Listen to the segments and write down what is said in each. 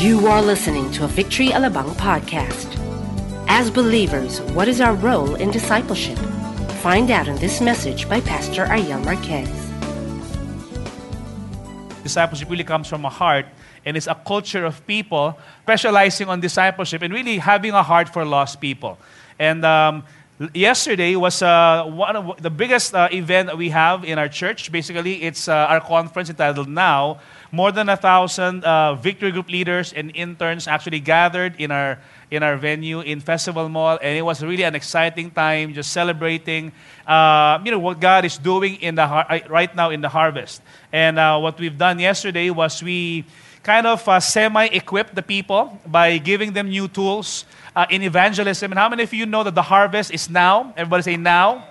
You are listening to a Victory Alabang podcast. As believers, what is our role in discipleship? Find out in this message by Pastor Ariel Marquez. discipleship really comes from a heart and it's a culture of people specializing on discipleship and really having a heart for lost people. And um, yesterday was uh, one of the biggest uh, event we have in our church. Basically, it's uh, our conference entitled Now. More than a thousand uh, victory group leaders and interns actually gathered in our in our venue in Festival Mall, and it was really an exciting time, just celebrating, uh, you know, what God is doing in the har- uh, right now in the harvest. And uh, what we've done yesterday was we kind of uh, semi-equipped the people by giving them new tools uh, in evangelism. And how many of you know that the harvest is now? Everybody say now.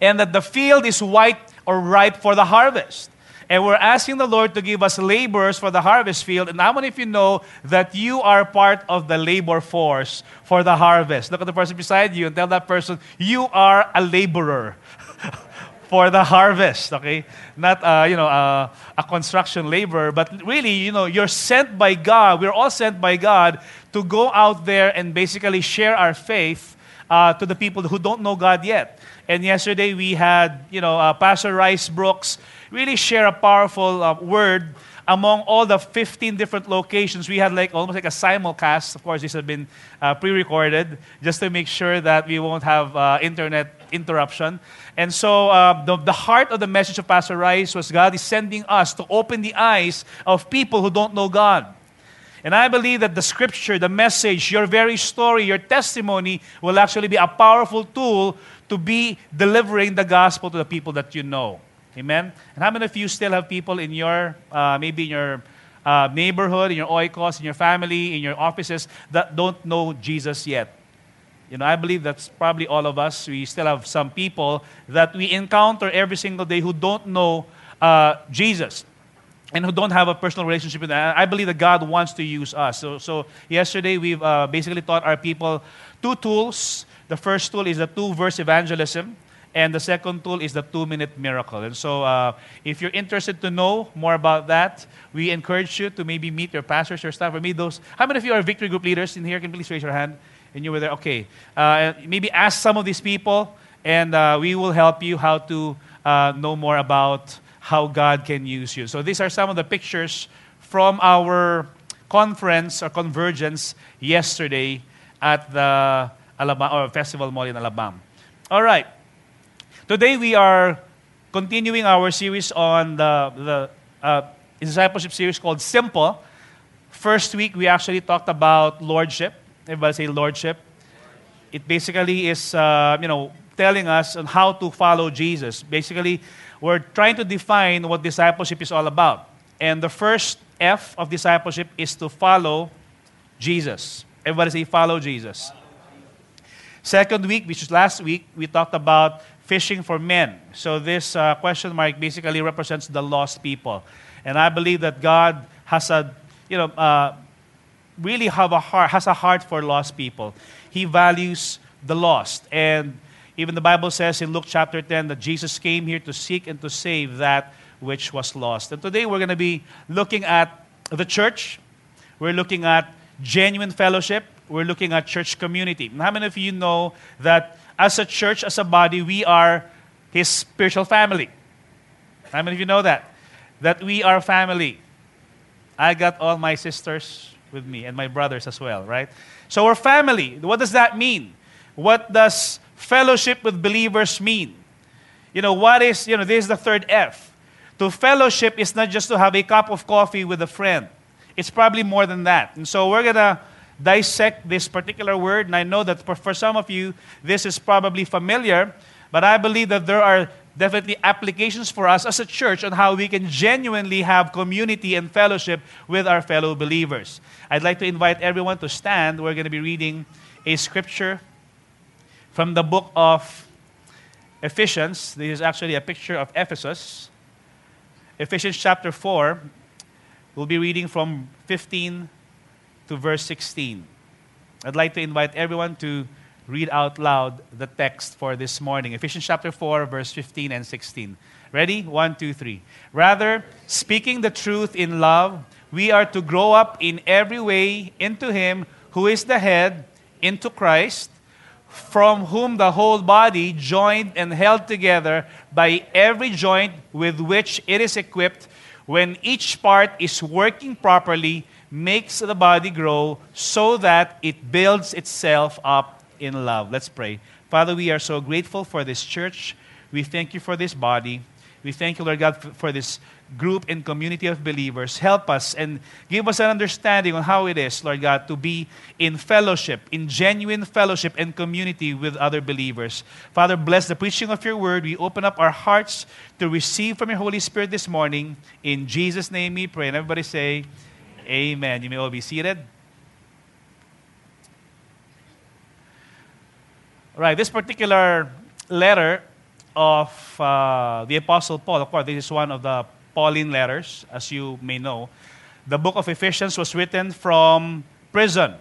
And that the field is white or ripe for the harvest. And we're asking the Lord to give us laborers for the harvest field. And how many of you know that you are part of the labor force for the harvest? Look at the person beside you and tell that person, you are a laborer for the harvest, okay? Not, uh, you know, uh, a construction laborer, but really, you know, you're sent by God. We're all sent by God to go out there and basically share our faith uh, to the people who don't know God yet. And yesterday we had, you know, uh, Pastor Rice Brooks really share a powerful uh, word among all the 15 different locations. We had like almost like a simulcast. Of course, this had been uh, pre-recorded just to make sure that we won't have uh, internet interruption. And so uh, the, the heart of the message of Pastor Rice was God is sending us to open the eyes of people who don't know God. And I believe that the scripture, the message, your very story, your testimony will actually be a powerful tool to be delivering the gospel to the people that you know. Amen? And how many of you still have people in your, uh, maybe in your uh, neighborhood, in your oikos, in your family, in your offices that don't know Jesus yet? You know, I believe that's probably all of us. We still have some people that we encounter every single day who don't know uh, Jesus and who don't have a personal relationship with that. I believe that God wants to use us. So, so yesterday we've uh, basically taught our people two tools. The first tool is the two-verse evangelism. And the second tool is the two minute miracle. And so, uh, if you're interested to know more about that, we encourage you to maybe meet your pastors, your staff, or meet those. How many of you are victory group leaders in here? Can please raise your hand? And you were there. Okay. Uh, maybe ask some of these people, and uh, we will help you how to uh, know more about how God can use you. So, these are some of the pictures from our conference or convergence yesterday at the Alabang, or Festival Mall in Alabang. All right. Today we are continuing our series on the, the uh, discipleship series called Simple. First week we actually talked about lordship. Everybody say lordship. It basically is, uh, you know, telling us on how to follow Jesus. Basically, we're trying to define what discipleship is all about. And the first F of discipleship is to follow Jesus. Everybody say follow Jesus. Second week, which is last week, we talked about fishing for men. So this uh, question mark basically represents the lost people. And I believe that God has a, you know, uh, really have a heart, has a heart for lost people. He values the lost. And even the Bible says in Luke chapter 10 that Jesus came here to seek and to save that which was lost. And today we're going to be looking at the church. We're looking at genuine fellowship. We're looking at church community. And how many of you know that as a church, as a body, we are His spiritual family? How many of you know that? That we are family. I got all my sisters with me and my brothers as well, right? So we're family. What does that mean? What does fellowship with believers mean? You know, what is, you know, this is the third F. To fellowship is not just to have a cup of coffee with a friend. It's probably more than that. And so we're going to dissect this particular word. And I know that for, for some of you, this is probably familiar, but I believe that there are definitely applications for us as a church on how we can genuinely have community and fellowship with our fellow believers. I'd like to invite everyone to stand. We're going to be reading a scripture from the book of Ephesians. This is actually a picture of Ephesus. Ephesians chapter 4. We'll be reading from 15 to verse 16. I'd like to invite everyone to read out loud the text for this morning. Ephesians chapter 4, verse 15 and 16. Ready? One, two, three. Rather, speaking the truth in love, we are to grow up in every way into Him who is the head, into Christ, from whom the whole body, joined and held together by every joint with which it is equipped, when each part is working properly, makes the body grow so that it builds itself up in love. Let's pray. Father, we are so grateful for this church. We thank you for this body. We thank you, Lord God, for this group and community of believers. Help us and give us an understanding on how it is, Lord God, to be in fellowship, in genuine fellowship and community with other believers. Father, bless the preaching of your word. We open up our hearts to receive from your Holy Spirit this morning. In Jesus' name we pray. And everybody say, Amen. You may all be seated. All right, this particular letter of uh, the Apostle Paul, of course, this is one of the Pauline letters, as you may know. The book of Ephesians was written from prison.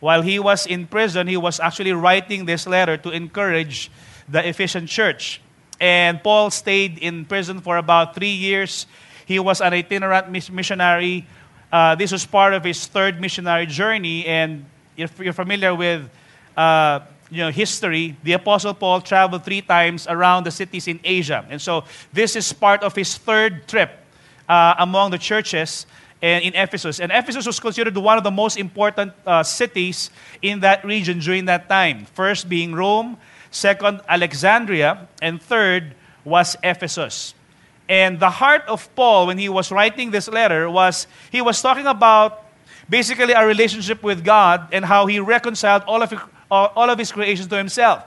While he was in prison, he was actually writing this letter to encourage the Ephesian church. And Paul stayed in prison for about three years. He was an itinerant missionary. Uh, this was part of his third missionary journey. And if you're familiar with uh, you know, history, the Apostle Paul traveled three times around the cities in Asia. And so this is part of his third trip uh, among the churches in Ephesus. And Ephesus was considered one of the most important uh, cities in that region during that time. First being Rome, second, Alexandria, and third was Ephesus. And the heart of Paul, when he was writing this letter, was he was talking about basically a relationship with God and how he reconciled all of all of his creations to himself.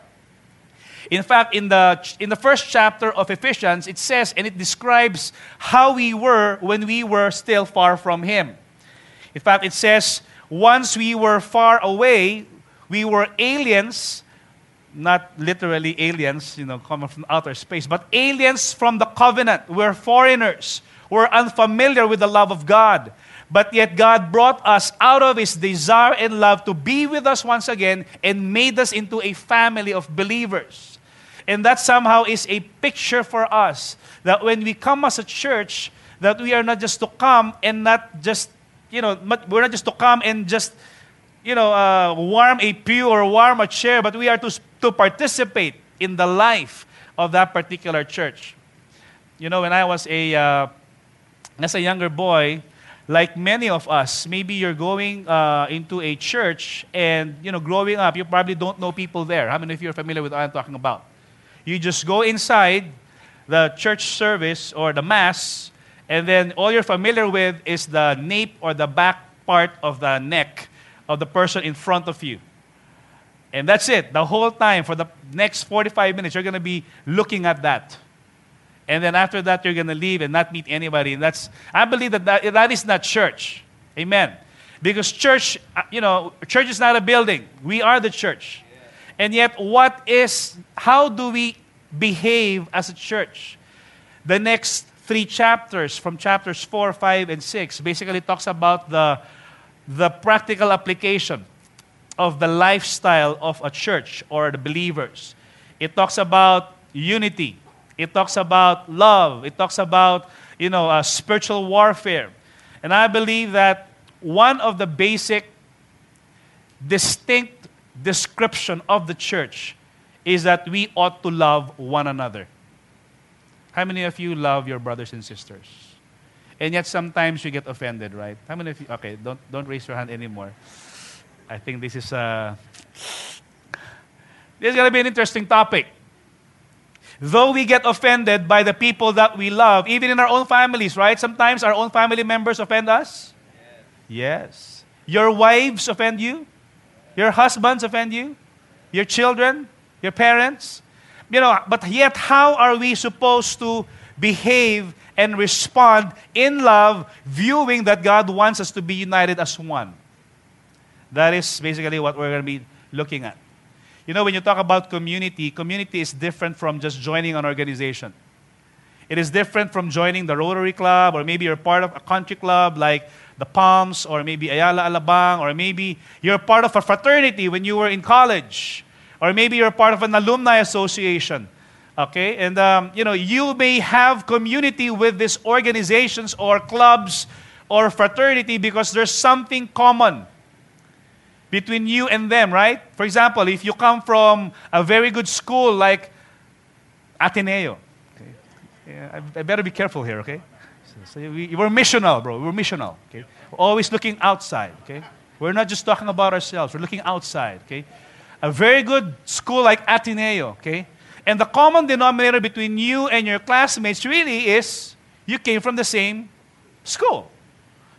In fact, in the, in the first chapter of Ephesians, it says, and it describes how we were when we were still far from him. In fact, it says, once we were far away, we were aliens, not literally aliens, you know, coming from outer space, but aliens from the covenant. We're foreigners. We're unfamiliar with the love of God. But yet God brought us out of His desire and love to be with us once again and made us into a family of believers. And that somehow is a picture for us that when we come as a church, that we are not just to come and not just, you know, we're not just to come and just, you know, uh, warm a pew or warm a chair, but we are to, to participate in the life of that particular church. You know, when I was a, uh, as a younger boy, like many of us, maybe you're going uh, into a church and, you know, growing up, you probably don't know people there. How many of you are familiar with what I'm talking about? You just go inside the church service or the mass, and then all you're familiar with is the nape or the back part of the neck of the person in front of you. And that's it. The whole time, for the next 45 minutes, you're going to be looking at that. And then after that, you're going to leave and not meet anybody. And that's, I believe that, that that is not church. Amen. Because church, uh, you know, church is not a building. We are the church. And yet, what is, how do we behave as a church? The next three chapters, from chapters 4, 5, and 6, basically talks about the, the practical application of the lifestyle of a church or the believers. It talks about unity. It talks about love. It talks about, you know, uh, spiritual warfare. And I believe that one of the basic, distinct description of the church is that we ought to love one another. How many of you love your brothers and sisters? And yet sometimes you get offended, right? How many of you? Okay, don't, don't raise your hand anymore. I think this is, uh, this is going to be an interesting topic. Though we get offended by the people that we love, even in our own families, right? Sometimes our own family members offend us. Yes. yes. Your wives offend you. Your husbands offend you. Your children, your parents. You know, but yet, how are we supposed to behave and respond in love, viewing that God wants us to be united as one? That is basically what we're going to be looking at. You know, when you talk about community, community is different from just joining an organization. It is different from joining the Rotary Club, or maybe you're part of a country club like the Palms, or maybe Ayala Alabang, or maybe you're part of a fraternity when you were in college, or maybe you're part of an alumni association. Okay? And, um, you know, you may have community with these organizations or clubs or fraternity because there's something common between you and them, right? For example, if you come from a very good school like Ateneo, okay? yeah, I, better be careful here, okay? So, so we, we're missional, bro. We're missional, okay? We're always looking outside, okay? We're not just talking about ourselves. We're looking outside, okay? A very good school like Ateneo, okay? And the common denominator between you and your classmates really is you came from the same school.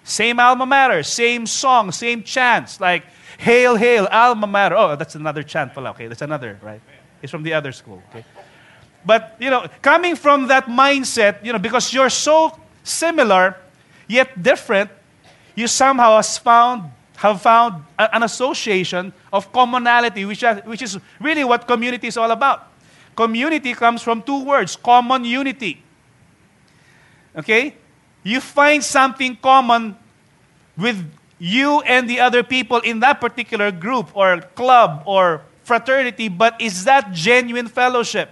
Same alma mater, same song, same chants, like Hail, hail, alma mater. Oh, that's another chant pala. Okay, that's another, right? It's from the other school. Okay. But, you know, coming from that mindset, you know, because you're so similar, yet different, you somehow has found, have found an association of commonality, which, which is really what community is all about. Community comes from two words common unity. Okay? You find something common with you and the other people in that particular group or club or fraternity, but is that genuine fellowship?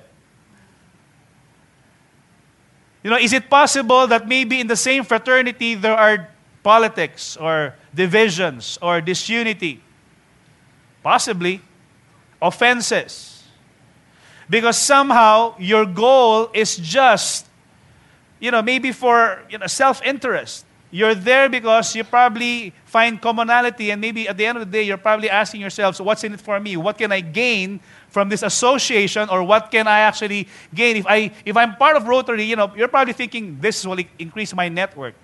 You know, is it possible that maybe in the same fraternity there are politics or divisions or disunity? Possibly. Offenses. Because somehow your goal is just, you know, maybe for you know, self interest. You're there because you probably find commonality, and maybe at the end of the day, you're probably asking yourselves, What's in it for me? What can I gain from this association, or what can I actually gain? If, I, if I'm part of Rotary, you know, you're probably thinking, This will increase my network.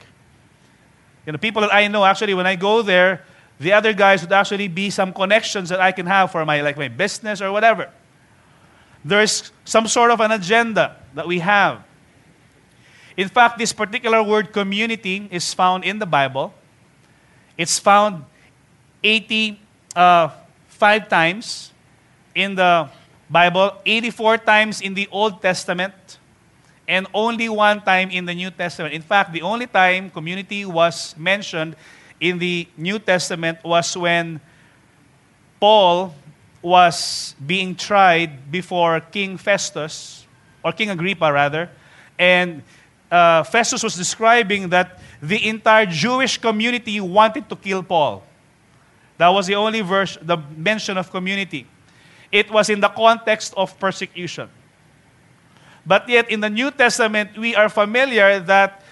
You know, people that I know, actually, when I go there, the other guys would actually be some connections that I can have for my, like my business or whatever. There's some sort of an agenda that we have. In fact, this particular word community is found in the Bible. It's found 85 uh, times in the Bible, 84 times in the Old Testament, and only one time in the New Testament. In fact, the only time community was mentioned in the New Testament was when Paul was being tried before King Festus, or King Agrippa rather, and uh, Festus was describing that the entire Jewish community wanted to kill Paul. That was the only verse, the mention of community. It was in the context of persecution. But yet, in the New Testament, we are familiar that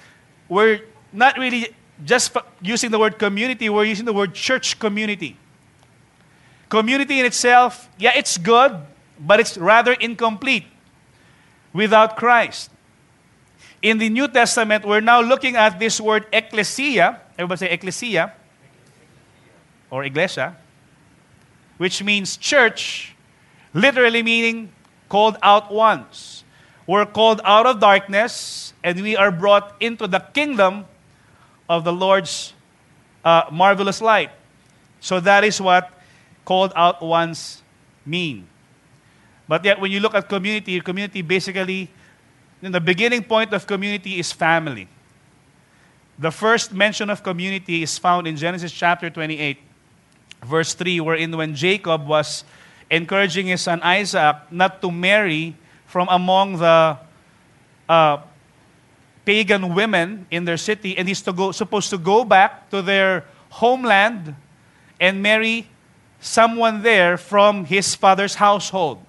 we're not really just using the word community, we're using the word church community. Community in itself, yeah, it's good, but it's rather incomplete without Christ. In the New Testament, we're now looking at this word ecclesia. Everybody say ecclesia or iglesia, which means church, literally meaning called out ones. We're called out of darkness and we are brought into the kingdom of the Lord's uh, marvelous light. So that is what called out ones mean. But yet, when you look at community, community basically then the beginning point of community is family. The first mention of community is found in Genesis chapter 28, verse 3, wherein when Jacob was encouraging his son Isaac not to marry from among the uh, pagan women in their city, and he's to go, supposed to go back to their homeland and marry someone there from his father's household.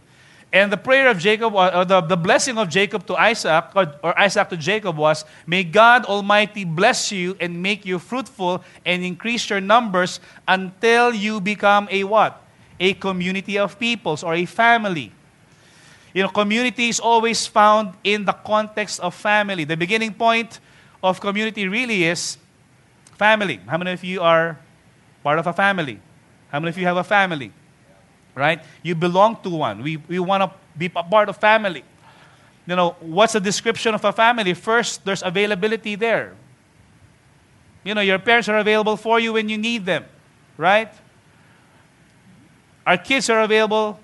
And the prayer of Jacob, or the, the blessing of Jacob to Isaac, or, or Isaac to Jacob was, May God Almighty bless you and make you fruitful and increase your numbers until you become a what? A community of peoples or a family. You know, community is always found in the context of family. The beginning point of community really is family. How many of you are part of a family? How many of you have a family? Right? You belong to one. We, we want to be a part of family. You know, what's the description of a family? First, there's availability there. You know, your parents are available for you when you need them, right? Our kids are available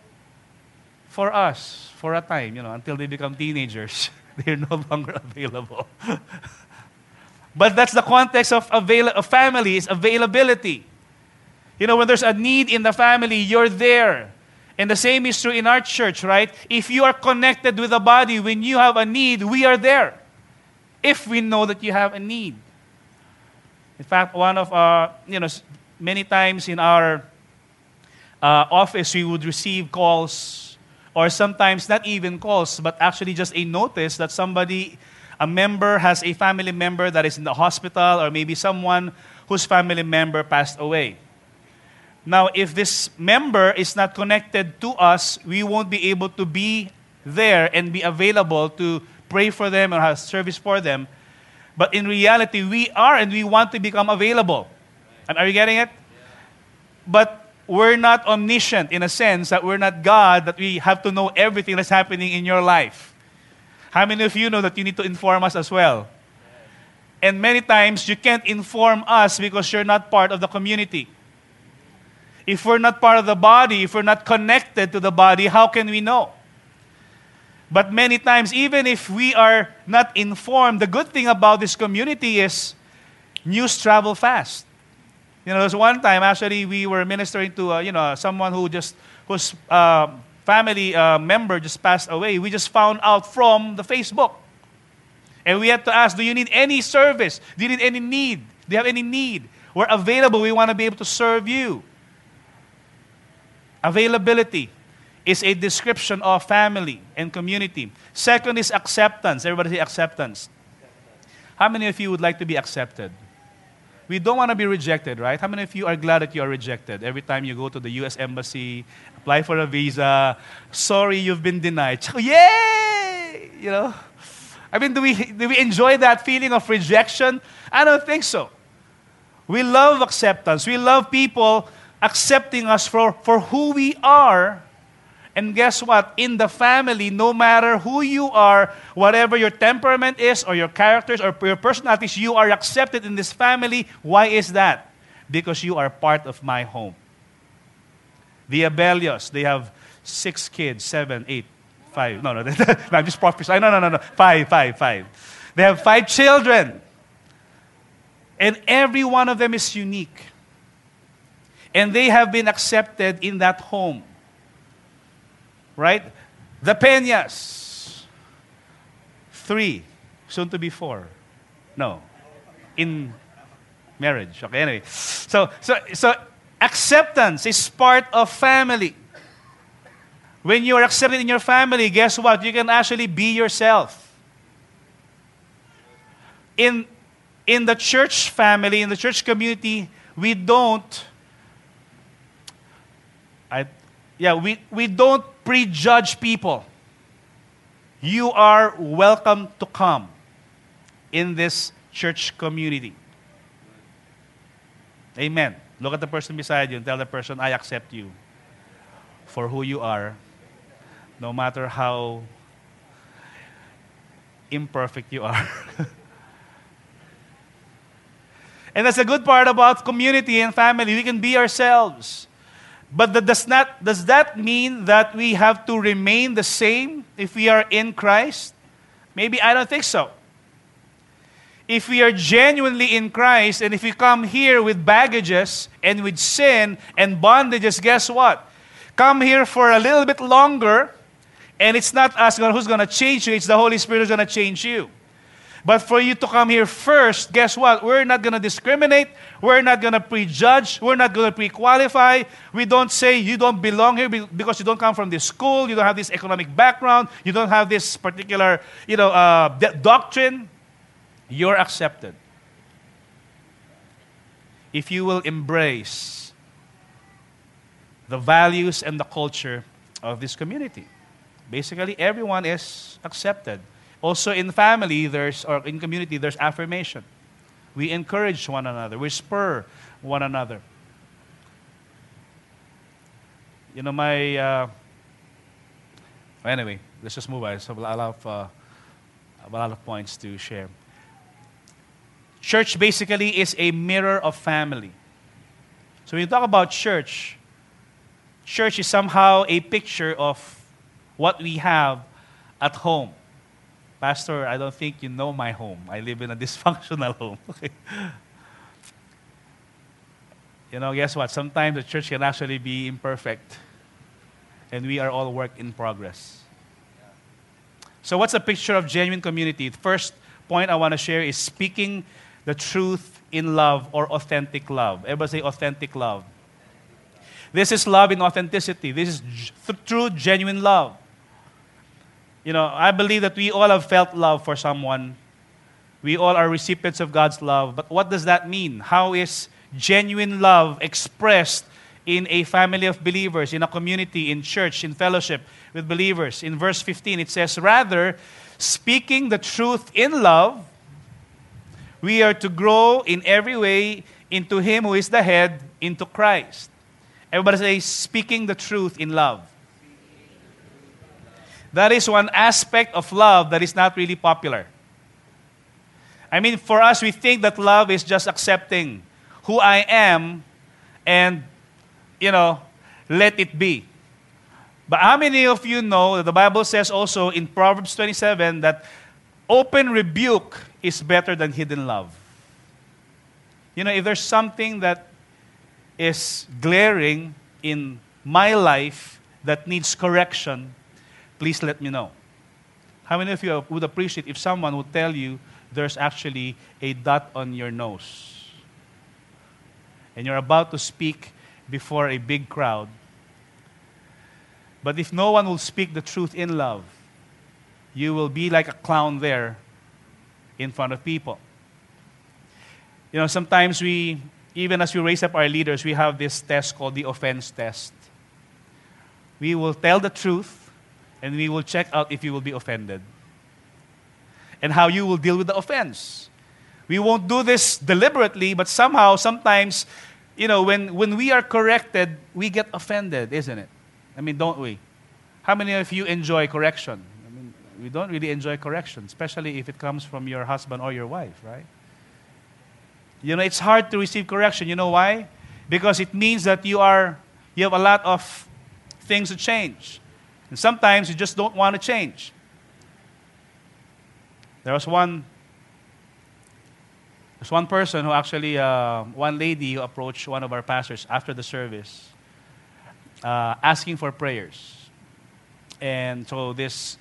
for us for a time, you know, until they become teenagers. They're no longer available. but that's the context of, avail- of family, is availability. You know, when there's a need in the family, you're there. And the same is true in our church, right? If you are connected with the body, when you have a need, we are there. If we know that you have a need. In fact, one of our, you know, many times in our uh, office, we would receive calls, or sometimes not even calls, but actually just a notice that somebody, a member, has a family member that is in the hospital, or maybe someone whose family member passed away. Now, if this member is not connected to us, we won't be able to be there and be available to pray for them or have service for them. But in reality, we are and we want to become available. And are you getting it? But we're not omniscient in a sense that we're not God, that we have to know everything that's happening in your life. How many of you know that you need to inform us as well? And many times you can't inform us because you're not part of the community. If we're not part of the body, if we're not connected to the body, how can we know? But many times, even if we are not informed, the good thing about this community is news travel fast. You know, there's one time actually we were ministering to uh, you know someone who just whose uh, family uh, member just passed away. We just found out from the Facebook, and we had to ask, "Do you need any service? Do you need any need? Do you have any need? We're available. We want to be able to serve you." Availability is a description of family and community. Second is acceptance. Everybody say acceptance. How many of you would like to be accepted? We don't want to be rejected, right? How many of you are glad that you are rejected? Every time you go to the US Embassy, apply for a visa, sorry, you've been denied. Yay! You know? I mean, do we, do we enjoy that feeling of rejection? I don't think so. We love acceptance. We love people accepting us for, for who we are. And guess what? In the family, no matter who you are, whatever your temperament is, or your characters, or your personalities, you are accepted in this family. Why is that? Because you are part of my home. The Abelios, they have six kids, seven, eight, five. No, no, I'm just prophesying. No, no, no, no. Five, five, five. They have five children. And every one of them is unique and they have been accepted in that home. Right? The Peñas, three, soon to be four. No, in marriage. Okay, anyway. So, so, so acceptance is part of family. When you are accepted in your family, guess what? You can actually be yourself. In, in the church family, in the church community, we don't I, yeah, we, we don't prejudge people. You are welcome to come in this church community. Amen. Look at the person beside you and tell the person, I accept you for who you are, no matter how imperfect you are. and that's a good part about community and family. We can be ourselves. But that does, not, does that mean that we have to remain the same if we are in Christ? Maybe I don't think so. If we are genuinely in Christ and if we come here with baggages and with sin and bondages, guess what? Come here for a little bit longer, and it's not us who's going to change you, it's the Holy Spirit who's going to change you. But for you to come here first, guess what? We're not going to discriminate. We're not going to prejudge. We're not going to pre qualify. We don't say you don't belong here because you don't come from this school, you don't have this economic background, you don't have this particular you know, uh, doctrine. You're accepted. If you will embrace the values and the culture of this community. Basically, everyone is accepted. Also in family, there's, or in community, there's affirmation. We encourage one another. We spur one another. You know, my, uh, anyway, let's just move on. So a lot of, uh, a lot of points to share. Church basically is a mirror of family. So when you talk about church, church is somehow a picture of what we have at home. Pastor, I don't think you know my home. I live in a dysfunctional home. You know, guess what? Sometimes the church can actually be imperfect. And we are all work in progress. So, what's a picture of genuine community? The first point I want to share is speaking the truth in love or authentic love. Everybody say authentic love. This is love in authenticity. This is true, genuine love. You know, I believe that we all have felt love for someone. We all are recipients of God's love. But what does that mean? How is genuine love expressed in a family of believers, in a community, in church, in fellowship with believers? In verse 15, it says, Rather, speaking the truth in love, we are to grow in every way into Him who is the head, into Christ. Everybody say, speaking the truth in love. That is one aspect of love that is not really popular. I mean, for us, we think that love is just accepting who I am and, you know, let it be. But how many of you know that the Bible says also in Proverbs 27 that open rebuke is better than hidden love? You know, if there's something that is glaring in my life that needs correction, please let me know. How many of you would appreciate if someone would tell you there's actually a dot on your nose? And you're about to speak before a big crowd. But if no one will speak the truth in love, you will be like a clown there in front of people. You know, sometimes we, even as we raise up our leaders, we have this test called the offense test. We will tell the truth and we will check out if you will be offended and how you will deal with the offense. We won't do this deliberately, but somehow, sometimes, you know, when, when we are corrected, we get offended, isn't it? I mean, don't we? How many of you enjoy correction? I mean, we don't really enjoy correction, especially if it comes from your husband or your wife, right? You know, it's hard to receive correction. You know why? Because it means that you are you have a lot of things to change. And sometimes you just don't want to change. There was one there's one person who actually, uh, one lady who approached one of our pastors after the service, uh, asking for prayers. And so this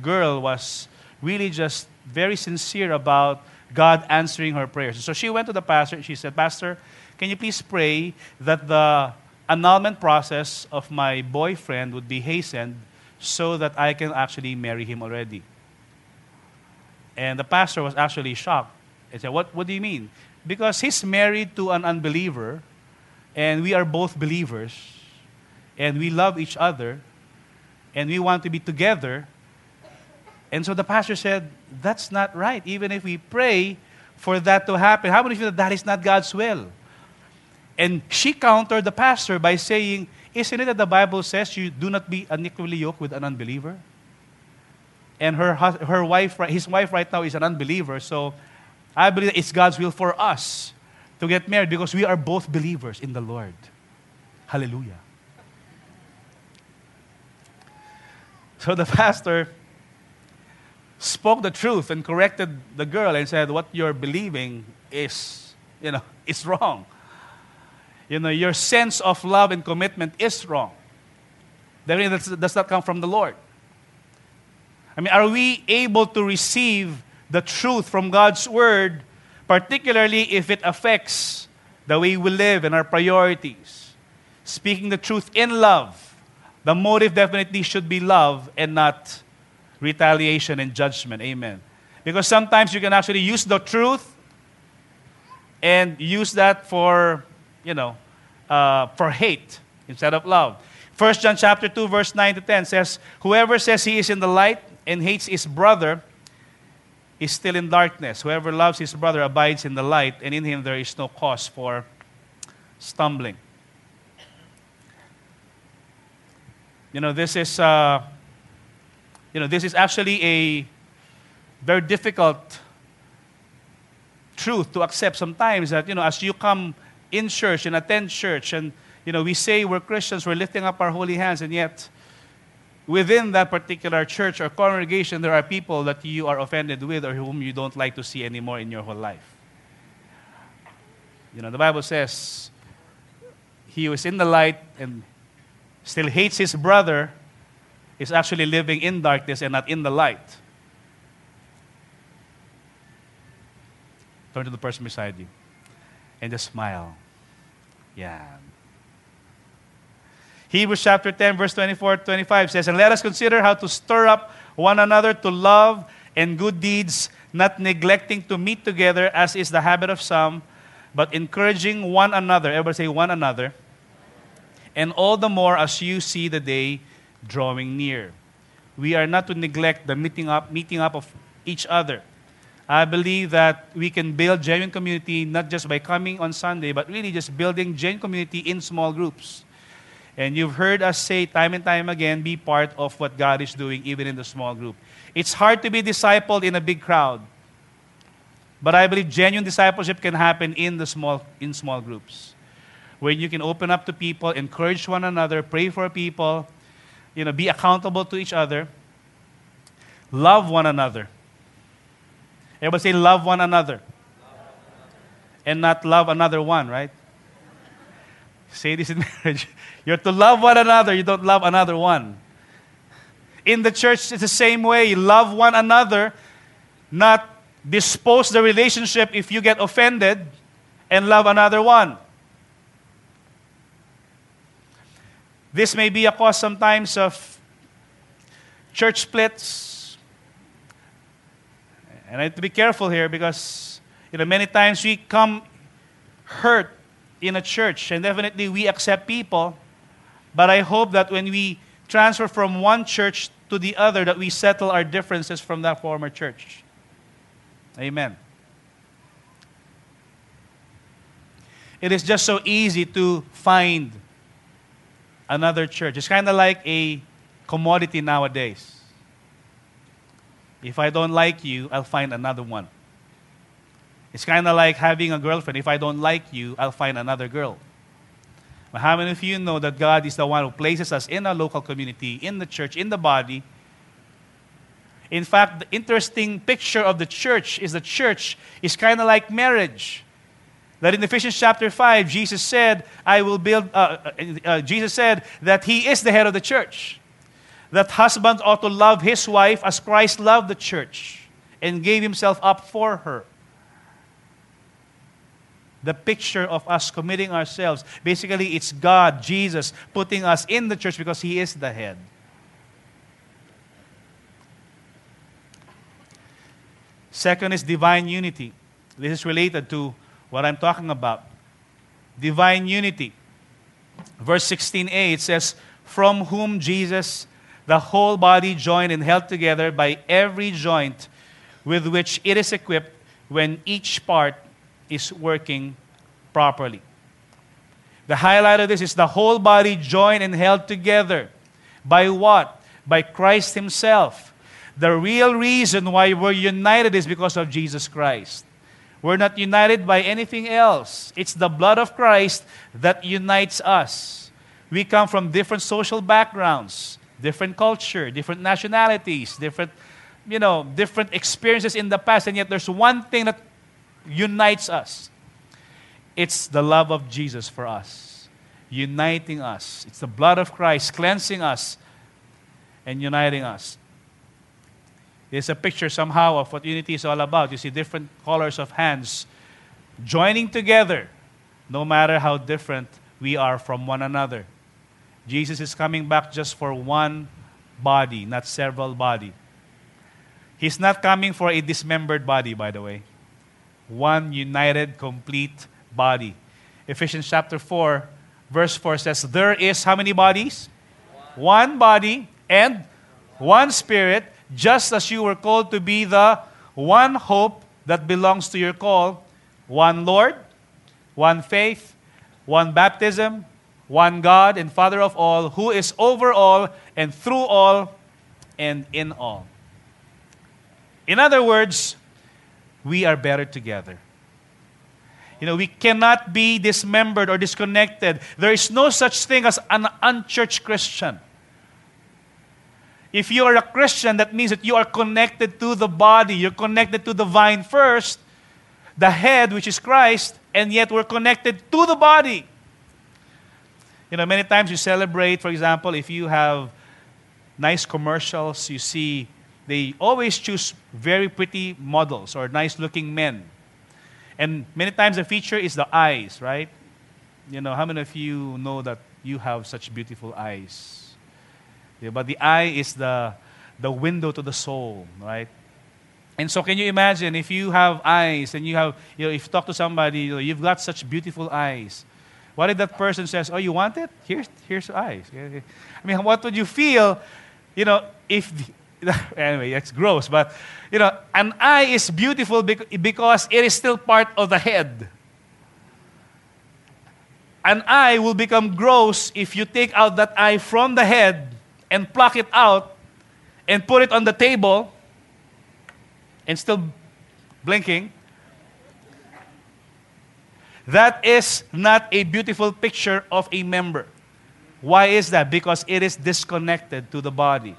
girl was really just very sincere about God answering her prayers. So she went to the pastor. and She said, Pastor, can you please pray that the annulment process of my boyfriend would be hastened so that I can actually marry him already? And the pastor was actually shocked. He said, What, what do you mean? Because he's married to an unbeliever, and we are both believers, and we love each other, and we want to be together. And so the pastor said, That's not right. Even if we pray for that to happen, how many of feel that that is not God's will? And she countered the pastor by saying, Isn't it that the Bible says you do not be unequally yoked with an unbeliever? And her, her wife, his wife right now is an unbeliever. So I believe it's God's will for us to get married because we are both believers in the Lord. Hallelujah. So the pastor spoke the truth and corrected the girl and said, What you're believing is, you know, is wrong. You know, your sense of love and commitment is wrong. That does not come from the Lord. I mean, are we able to receive the truth from God's Word, particularly if it affects the way we live and our priorities? Speaking the truth in love. The motive definitely should be love and not retaliation and judgment. Amen. Because sometimes you can actually use the truth and use that for, you know, uh, for hate instead of love. 1 John chapter 2, verse 9 to 10 says, Whoever says he is in the light and hates his brother is still in darkness. Whoever loves his brother abides in the light, and in him there is no cause for stumbling. You know, this is, uh, you know, this is actually a very difficult truth to accept sometimes that, you know, as you come in church and attend church and, you know, we say we're Christians, we're lifting up our holy hands, and yet within that particular church or congregation, there are people that you are offended with or whom you don't like to see anymore in your whole life. You know, the Bible says, he who is in the light and still hates his brother is actually living in darkness and not in the light. Turn to the person beside you. And just smile. Yeah. Hebrews chapter 10, verse 24 25 says, And let us consider how to stir up one another to love and good deeds, not neglecting to meet together, as is the habit of some, but encouraging one another. Everybody say, one another. And all the more as you see the day drawing near. We are not to neglect the meeting up, meeting up of each other. I believe that we can build genuine community not just by coming on Sunday, but really just building genuine community in small groups. And you've heard us say time and time again, be part of what God is doing, even in the small group. It's hard to be discipled in a big crowd. But I believe genuine discipleship can happen in the small in small groups. Where you can open up to people, encourage one another, pray for people, you know, be accountable to each other, love one another. Everybody say, love one another. And not love another one, right? Say this in marriage. You're to love one another, you don't love another one. In the church, it's the same way. Love one another, not dispose the relationship if you get offended, and love another one. This may be a cause sometimes of church splits. And I have to be careful here because you know many times we come hurt in a church and definitely we accept people. But I hope that when we transfer from one church to the other that we settle our differences from that former church. Amen. It is just so easy to find another church. It's kind of like a commodity nowadays. If I don't like you, I'll find another one. It's kind of like having a girlfriend. If I don't like you, I'll find another girl. But how many of you know that God is the one who places us in a local community, in the church, in the body? In fact, the interesting picture of the church is the church is kind of like marriage. That in Ephesians chapter 5, Jesus said, I will build, uh, uh, uh, Jesus said that He is the head of the church. That husbands ought to love his wife as Christ loved the church and gave Himself up for her. The picture of us committing ourselves. Basically, it's God, Jesus, putting us in the church because He is the head. Second is divine unity. This is related to what I'm talking about. Divine unity. Verse 16a, it says, From whom Jesus, the whole body joined and held together by every joint with which it is equipped when each part is working properly. The highlight of this is the whole body joined and held together. By what? By Christ Himself. The real reason why we're united is because of Jesus Christ. We're not united by anything else. It's the blood of Christ that unites us. We come from different social backgrounds, different culture, different nationalities, different, you know, different experiences in the past, and yet there's one thing that unites us. It's the love of Jesus for us, uniting us. It's the blood of Christ cleansing us and uniting us. It's a picture somehow of what unity is all about. You see different colors of hands joining together, no matter how different we are from one another. Jesus is coming back just for one body, not several body. He's not coming for a dismembered body, by the way. One united, complete body. Ephesians chapter 4, verse 4 says, There is how many bodies? One, one body and one spirit just as you were called to be the one hope that belongs to your call one Lord, one faith, one baptism, one God and Father of all, who is over all and through all and in all. In other words, we are better together. You know, we cannot be dismembered or disconnected. There is no such thing as an unchurched Christian. If you are a Christian, that means that you are connected to the body. You're connected to the vine first, the head, which is Christ, and yet we're connected to the body. You know, many times you celebrate, for example, if you have nice commercials, you see they always choose very pretty models or nice looking men. And many times the feature is the eyes, right? You know, how many of you know that you have such beautiful eyes? Yeah, but the eye is the, the window to the soul, right? And so, can you imagine if you have eyes and you have, you know, if you talk to somebody, you know, you've got such beautiful eyes. What if that person says, "Oh, you want it? Here's here's eyes." I mean, what would you feel, you know, if anyway, it's gross, but you know, an eye is beautiful because it is still part of the head. An eye will become gross if you take out that eye from the head and pluck it out and put it on the table and still blinking. That is not a beautiful picture of a member. Why is that? Because it is disconnected to the body.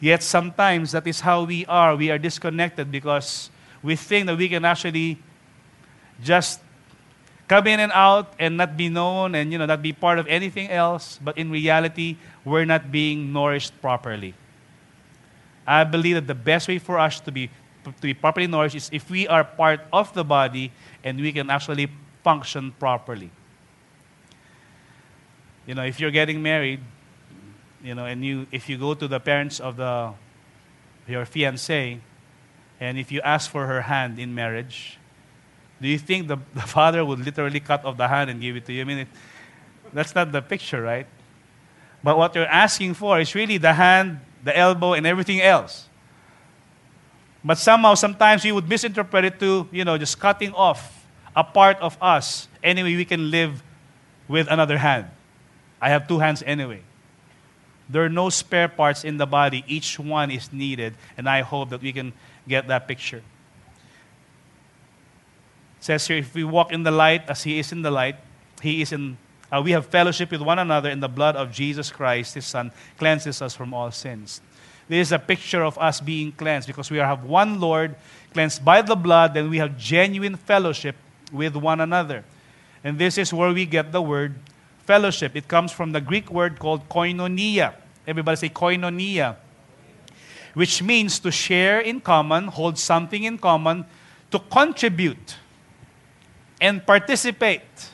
Yet sometimes that is how we are. We are disconnected because we think that we can actually just come in and out and not be known and you know not be part of anything else, but in reality, we're not being nourished properly. I believe that the best way for us to be to be properly nourished is if we are part of the body and we can actually function properly. You know, if you're getting married, you know, and you, if you go to the parents of the, your fiancé, and if you ask for her hand in marriage, do you think the, the father would literally cut off the hand and give it to you? I mean, it, that's not the picture, right? But what you're asking for is really the hand, the elbow, and everything else. But somehow, sometimes we would misinterpret it to, you know, just cutting off a part of us. Anyway, we can live with another hand. I have two hands anyway. There are no spare parts in the body. Each one is needed, and I hope that we can get that picture. It says here, if we walk in the light as He is in the light, He is in. Uh, we have fellowship with one another, in the blood of Jesus Christ, His Son, cleanses us from all sins. This is a picture of us being cleansed because we have one Lord, cleansed by the blood, then we have genuine fellowship with one another. And this is where we get the word fellowship. It comes from the Greek word called koinonia. Everybody say koinonia, which means to share in common, hold something in common, to contribute and participate.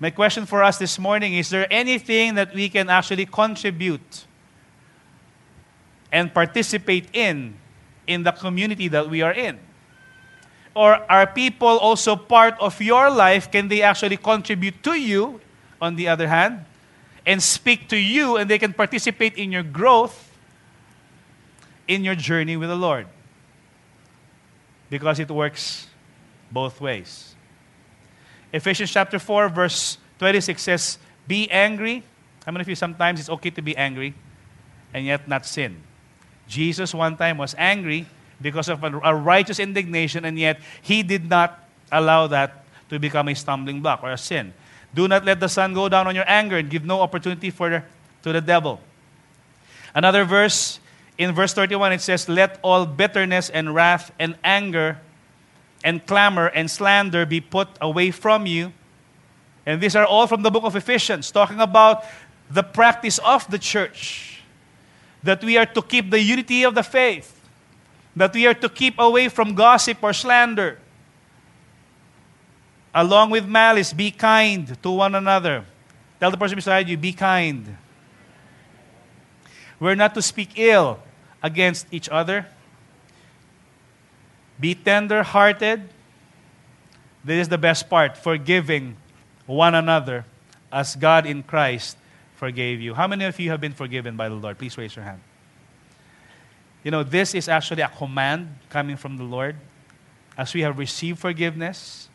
My question for us this morning is there anything that we can actually contribute and participate in in the community that we are in? Or are people also part of your life? Can they actually contribute to you, on the other hand? and speak to you, and they can participate in your growth in your journey with the Lord. Because it works both ways. Ephesians chapter 4, verse 26 says, Be angry. How many of you sometimes it's okay to be angry and yet not sin? Jesus one time was angry because of a righteous indignation, and yet he did not allow that to become a stumbling block or a sin. Do not let the sun go down on your anger and give no opportunity for, to the devil. Another verse, in verse 31, it says, Let all bitterness and wrath and anger and clamor and slander be put away from you. And these are all from the book of Ephesians, talking about the practice of the church. That we are to keep the unity of the faith. That we are to keep away from gossip or slander Along with malice, be kind to one another. Tell the person beside you, be kind. We're not to speak ill against each other. Be tender hearted. This is the best part forgiving one another as God in Christ forgave you. How many of you have been forgiven by the Lord? Please raise your hand. You know, this is actually a command coming from the Lord. As we have received forgiveness,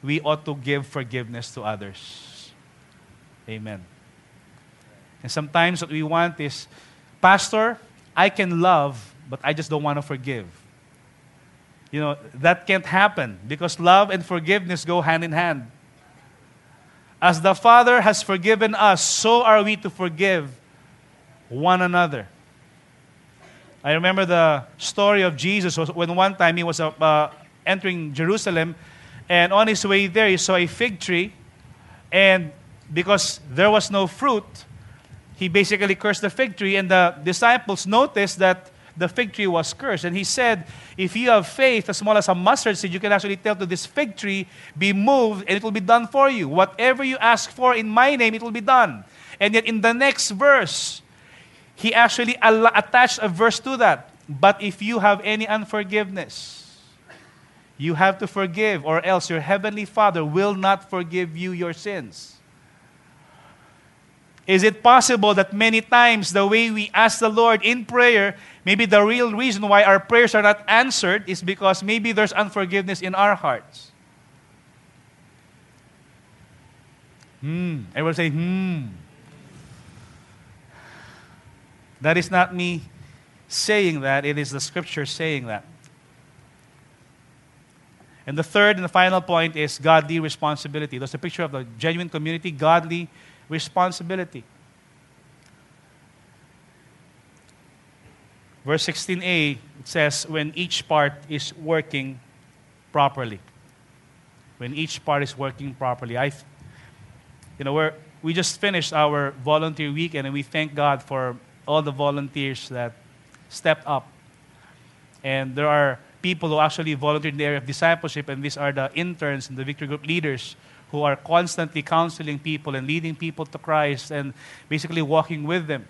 we ought to give forgiveness to others. Amen. And sometimes what we want is, Pastor, I can love, but I just don't want to forgive. You know, that can't happen because love and forgiveness go hand in hand. As the Father has forgiven us, so are we to forgive one another. I remember the story of Jesus when one time he was uh, entering Jerusalem and on his way there, he saw a fig tree. And because there was no fruit, he basically cursed the fig tree. And the disciples noticed that the fig tree was cursed. And he said, if you have faith as small as a mustard seed, you can actually tell to this fig tree, be moved, and it will be done for you. Whatever you ask for in my name, it will be done. And yet in the next verse, he actually attached a verse to that. But if you have any unforgiveness, you have to forgive, or else your heavenly Father will not forgive you your sins. Is it possible that many times the way we ask the Lord in prayer, maybe the real reason why our prayers are not answered is because maybe there's unforgiveness in our hearts? Hmm. Everyone say, hmm. That is not me saying that, it is the scripture saying that. And the third and the final point is godly responsibility. That's a picture of the genuine community, godly responsibility. Verse 16a, it says, when each part is working properly. When each part is working properly. I, you know, we're, we just finished our volunteer weekend and we thank God for all the volunteers that stepped up. And there are people who actually volunteered in the area of discipleship, and these are the interns and the Victory Group leaders who are constantly counseling people and leading people to Christ and basically walking with them.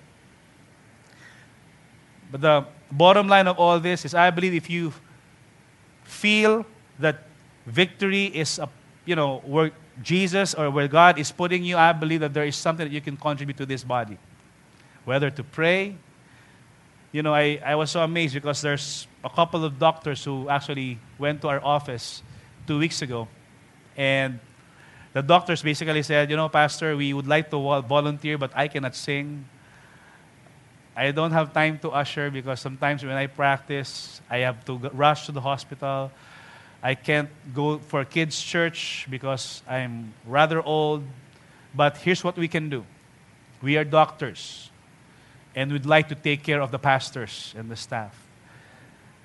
But the bottom line of all this is I believe if you feel that victory is a, you know, where Jesus or where God is putting you, I believe that there is something that you can contribute to this body. Whether to pray, you know, I, I was so amazed because there's a couple of doctors who actually went to our office two weeks ago. And the doctors basically said, you know, Pastor, we would like to volunteer, but I cannot sing. I don't have time to usher because sometimes when I practice, I have to rush to the hospital. I can't go for kids' church because I'm rather old. But here's what we can do we are doctors and we'd like to take care of the pastors and the staff.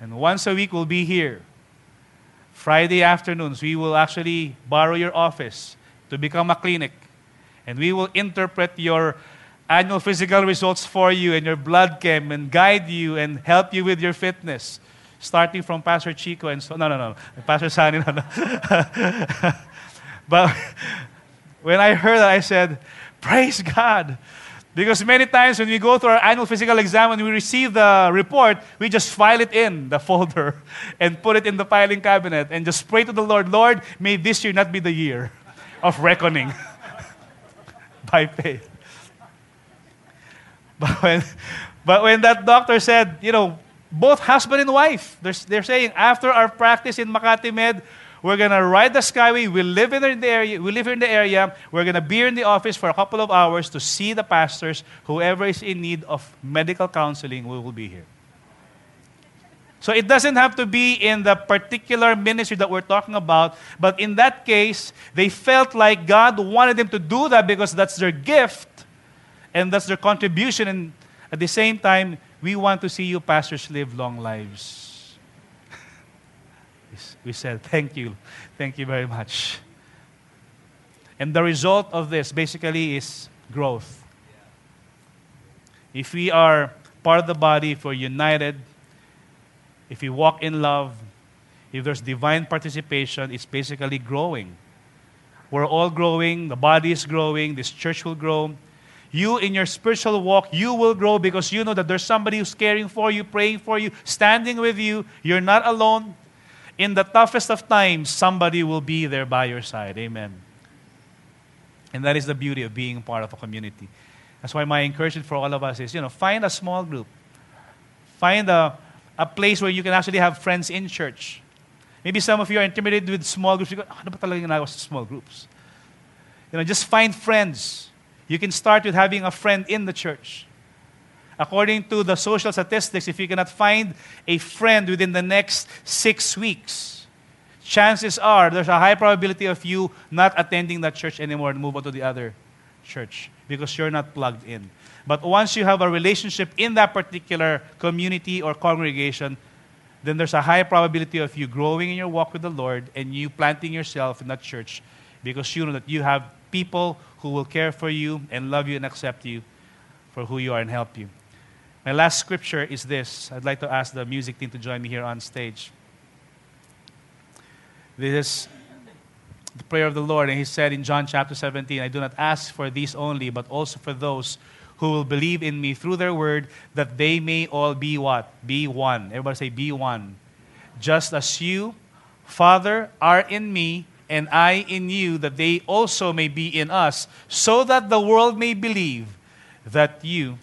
And once a week, we'll be here. Friday afternoons, we will actually borrow your office to become a clinic. And we will interpret your annual physical results for you and your blood chem and guide you and help you with your fitness. Starting from Pastor Chico and so, no, no, no, Pastor Sani, no, no. but when I heard that, I said, Praise God. Because many times when we go through our annual physical exam and we receive the report, we just file it in the folder and put it in the filing cabinet and just pray to the Lord, Lord, may this year not be the year of reckoning by faith. But when, but when that doctor said, you know, both husband and wife, they're, they're saying, after our practice in Makati Med, we're going to ride the Skyway. We live in the area. We live in the area. We're going to be in the office for a couple of hours to see the pastors. Whoever is in need of medical counseling, we will be here. So it doesn't have to be in the particular ministry that we're talking about, but in that case, they felt like God wanted them to do that because that's their gift and that's their contribution. And at the same time, we want to see you pastors live long lives we said, Thank you. Thank you very much. And the result of this basically is growth. If we are part of the body, if we're united, if you walk in love, if there's divine participation, it's basically growing. We're all growing, the body is growing, this church will grow. You, in your spiritual walk, you will grow because you know that there's somebody who's caring for you, praying for you, standing with you. You're not alone in the toughest of times, somebody will be there by your side. Amen. And that is the beauty of being part of a community. That's why my encouragement for all of us is, you know, find a small group. Find a, a place where you can actually have friends in church. Maybe some of you are intimidated with small groups. You go, ah, ano ba talaga ginagawa sa small groups? You know, just find friends. You can start with having a friend in the church. According to the social statistics, if you cannot find a friend within the next six weeks, chances are there's a high probability of you not attending that church anymore and move on to the other church because you're not plugged in. But once you have a relationship in that particular community or congregation, then there's a high probability of you growing in your walk with the Lord and you planting yourself in that church because you know that you have people who will care for you and love you and accept you for who you are and help you. My last scripture is this. I'd like to ask the music team to join me here on stage. This is the prayer of the Lord, and He said in John chapter 17, I do not ask for these only, but also for those who will believe in me through their word, that they may all be what? Be one. Everybody say, be one. Just as you, Father, are in me, and I in you, that they also may be in us, so that the world may believe that you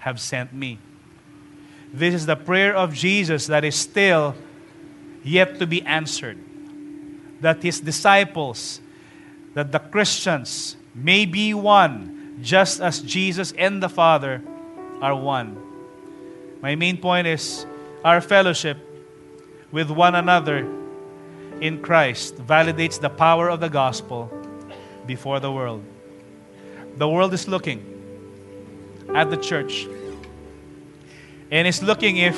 have sent me. This is the prayer of Jesus that is still yet to be answered. That his disciples, that the Christians may be one just as Jesus and the Father are one. My main point is our fellowship with one another in Christ validates the power of the gospel before the world. The world is looking at the church and is looking if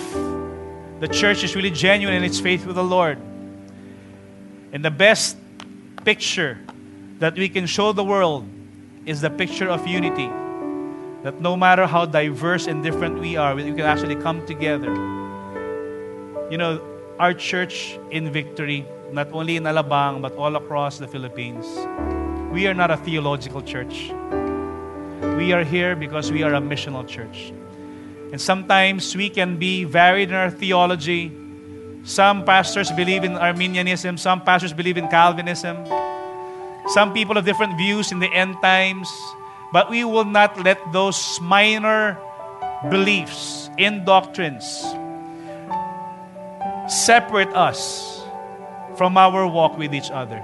the church is really genuine in its faith with the Lord. And the best picture that we can show the world is the picture of unity. That no matter how diverse and different we are, we can actually come together. You know, our church in victory, not only in Alabang, but all across the Philippines, we are not a theological church. We are here because we are a missional church. And sometimes we can be varied in our theology. Some pastors believe in Arminianism, some pastors believe in Calvinism. Some people have different views in the end times, but we will not let those minor beliefs in doctrines separate us from our walk with each other.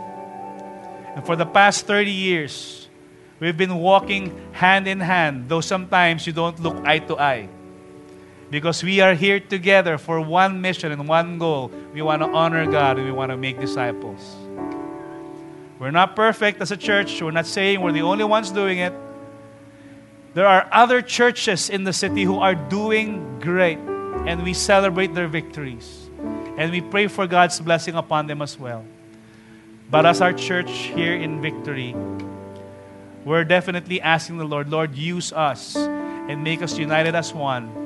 And for the past 30 years, we've been walking hand in hand, though sometimes you don't look eye to eye. Because we are here together for one mission and one goal. We want to honor God and we want to make disciples. We're not perfect as a church. We're not saying we're the only ones doing it. There are other churches in the city who are doing great, and we celebrate their victories. And we pray for God's blessing upon them as well. But as our church here in Victory, we're definitely asking the Lord, Lord, use us and make us united as one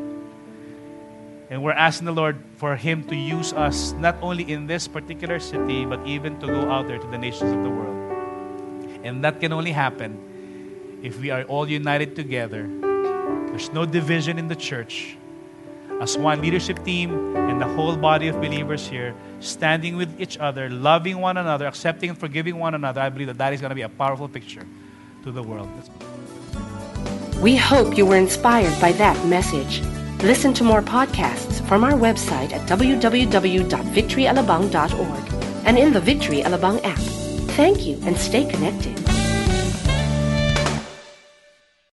and we're asking the Lord for Him to use us not only in this particular city, but even to go out there to the nations of the world. And that can only happen if we are all united together. There's no division in the church. As one leadership team and the whole body of believers here, standing with each other, loving one another, accepting and forgiving one another, I believe that that is going to be a powerful picture to the world. We hope you were inspired by that message. Listen to more podcasts from our website at www.victoryalabang.org and in the Victory Alabang app. Thank you and stay connected.